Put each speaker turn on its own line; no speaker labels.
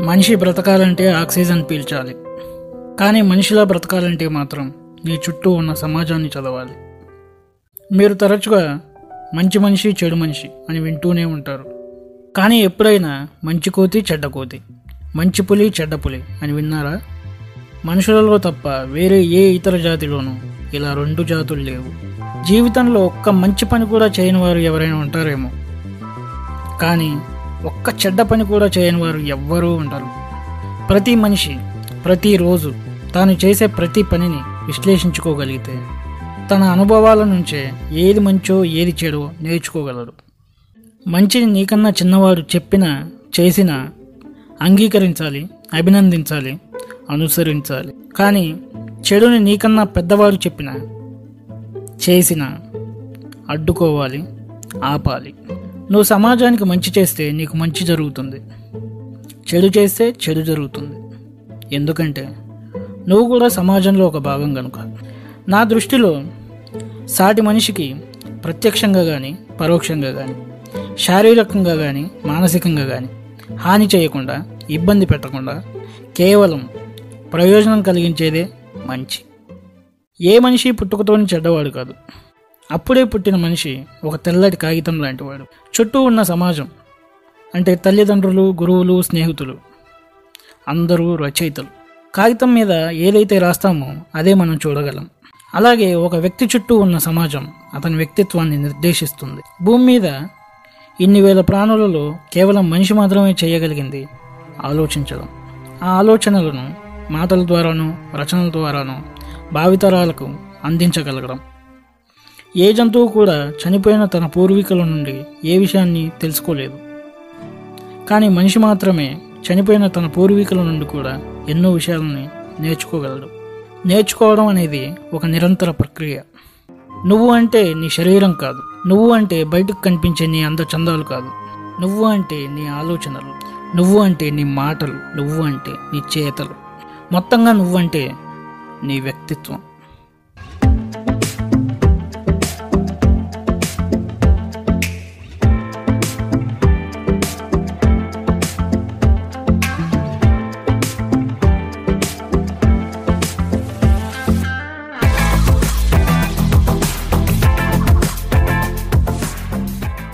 మనిషి బ్రతకాలంటే ఆక్సిజన్ పీల్చాలి. కానీ మనిషిలా బ్రతకాలంటే మాత్రం నీ చుట్టూ ఉన్న సమాజాన్ని చదవాలి. మీరు తరచుగా మంచి మనిషి చెడు మనిషి అని వింటూనే ఉంటారు. కానీ ఎప్పుడైనా మంచి కోతి చెడ్డ కోతి మంచి పులి చెడ్డ పులి అని విన్నారా? మనుషులలో తప్ప వేరే ఏ ఇతర జాతిలోనూ ఇలా రెండు జాతులు లేవు. జీవితంలో ఒక్క మంచి పని కూడా చేయని వారు ఎవరైనా ఉంటారేమో? కానీ ఒక్క చెడ్డ పని కూడా చేయని వారు ఎవ్వరూ ఉండరు. ప్రతి మనిషి ప్రతిరోజు తాను చేసే ప్రతి పనిని విశ్లేషించుకోగలిగితే తన అనుభవాల నుంచే ఏది మంచో ఏది చెడో నేర్చుకోగలడు. మంచిని నీకన్నా చిన్నవాడు చెప్పినా చేసినా అంగీకరించాలి అభినందించాలి అనుసరించాలి. కానీ చెడుని నీకన్నా పెద్దవాడు చెప్పినా చేసిన అడ్డుకోవాలి ఆపాలి. నువ్వు సమాజానికి మంచి చేస్తే నీకు మంచి జరుగుతుంది. చెడు చేస్తే చెడు జరుగుతుంది. ఎందుకంటే నువ్వు కూడా సమాజంలో ఒక భాగం కనుక. నా దృష్టిలో సాటి మనిషికి ప్రత్యక్షంగా కానీ పరోక్షంగా కానీ శారీరకంగా కానీ మానసికంగా కానీ హాని చేయకుండా ఇబ్బంది పెట్టకుండా కేవలం ప్రయోజనం కలిగించేదే మంచి. ఏ మనిషి పుట్టుకతోని చెడ్డవాడు కాదు. అప్పుడే పుట్టిన మనిషి ఒక తెల్లటి కాగితం లాంటివాడు చుట్టూ ఉన్న సమాజం అంటే తల్లిదండ్రులు గురువులు స్నేహితులు అందరూ రచయితలు. కాగితం మీద ఏదైతే రాస్తామో అదే మనం చూడగలం. అలాగే ఒక వ్యక్తి చుట్టూ ఉన్న సమాజం అతని వ్యక్తిత్వాన్ని నిర్దేశిస్తుంది. భూమి మీద ఇన్ని వేల ప్రాణులలో కేవలం మనిషి మాత్రమే చేయగలిగింది ఆలోచించడం. ఆ ఆలోచనలను మాటల ద్వారానో రచనల ద్వారానో భావితరాలకు అందించగలగడం. ఏ జంతువు కూడా చనిపోయిన తన పూర్వీకుల నుండి ఏ విషయాన్ని తెలుసుకోలేదు. కానీ మనిషి మాత్రమే చనిపోయిన తన పూర్వీకుల నుండి కూడా ఎన్నో విషయాలని నేర్చుకోగలడు. నేర్చుకోవడం అనేది ఒక నిరంతర ప్రక్రియ. నువ్వు అంటే నీ శరీరం కాదు. నువ్వు అంటే బయటకు కనిపించే నీ అందచందాలు కాదు. నువ్వు అంటే నీ ఆలోచనలు. నువ్వు అంటే నీ మాటలు. నువ్వు అంటే నీ చేతలు. మొత్తంగా నువ్వంటే నీ వ్యక్తిత్వం.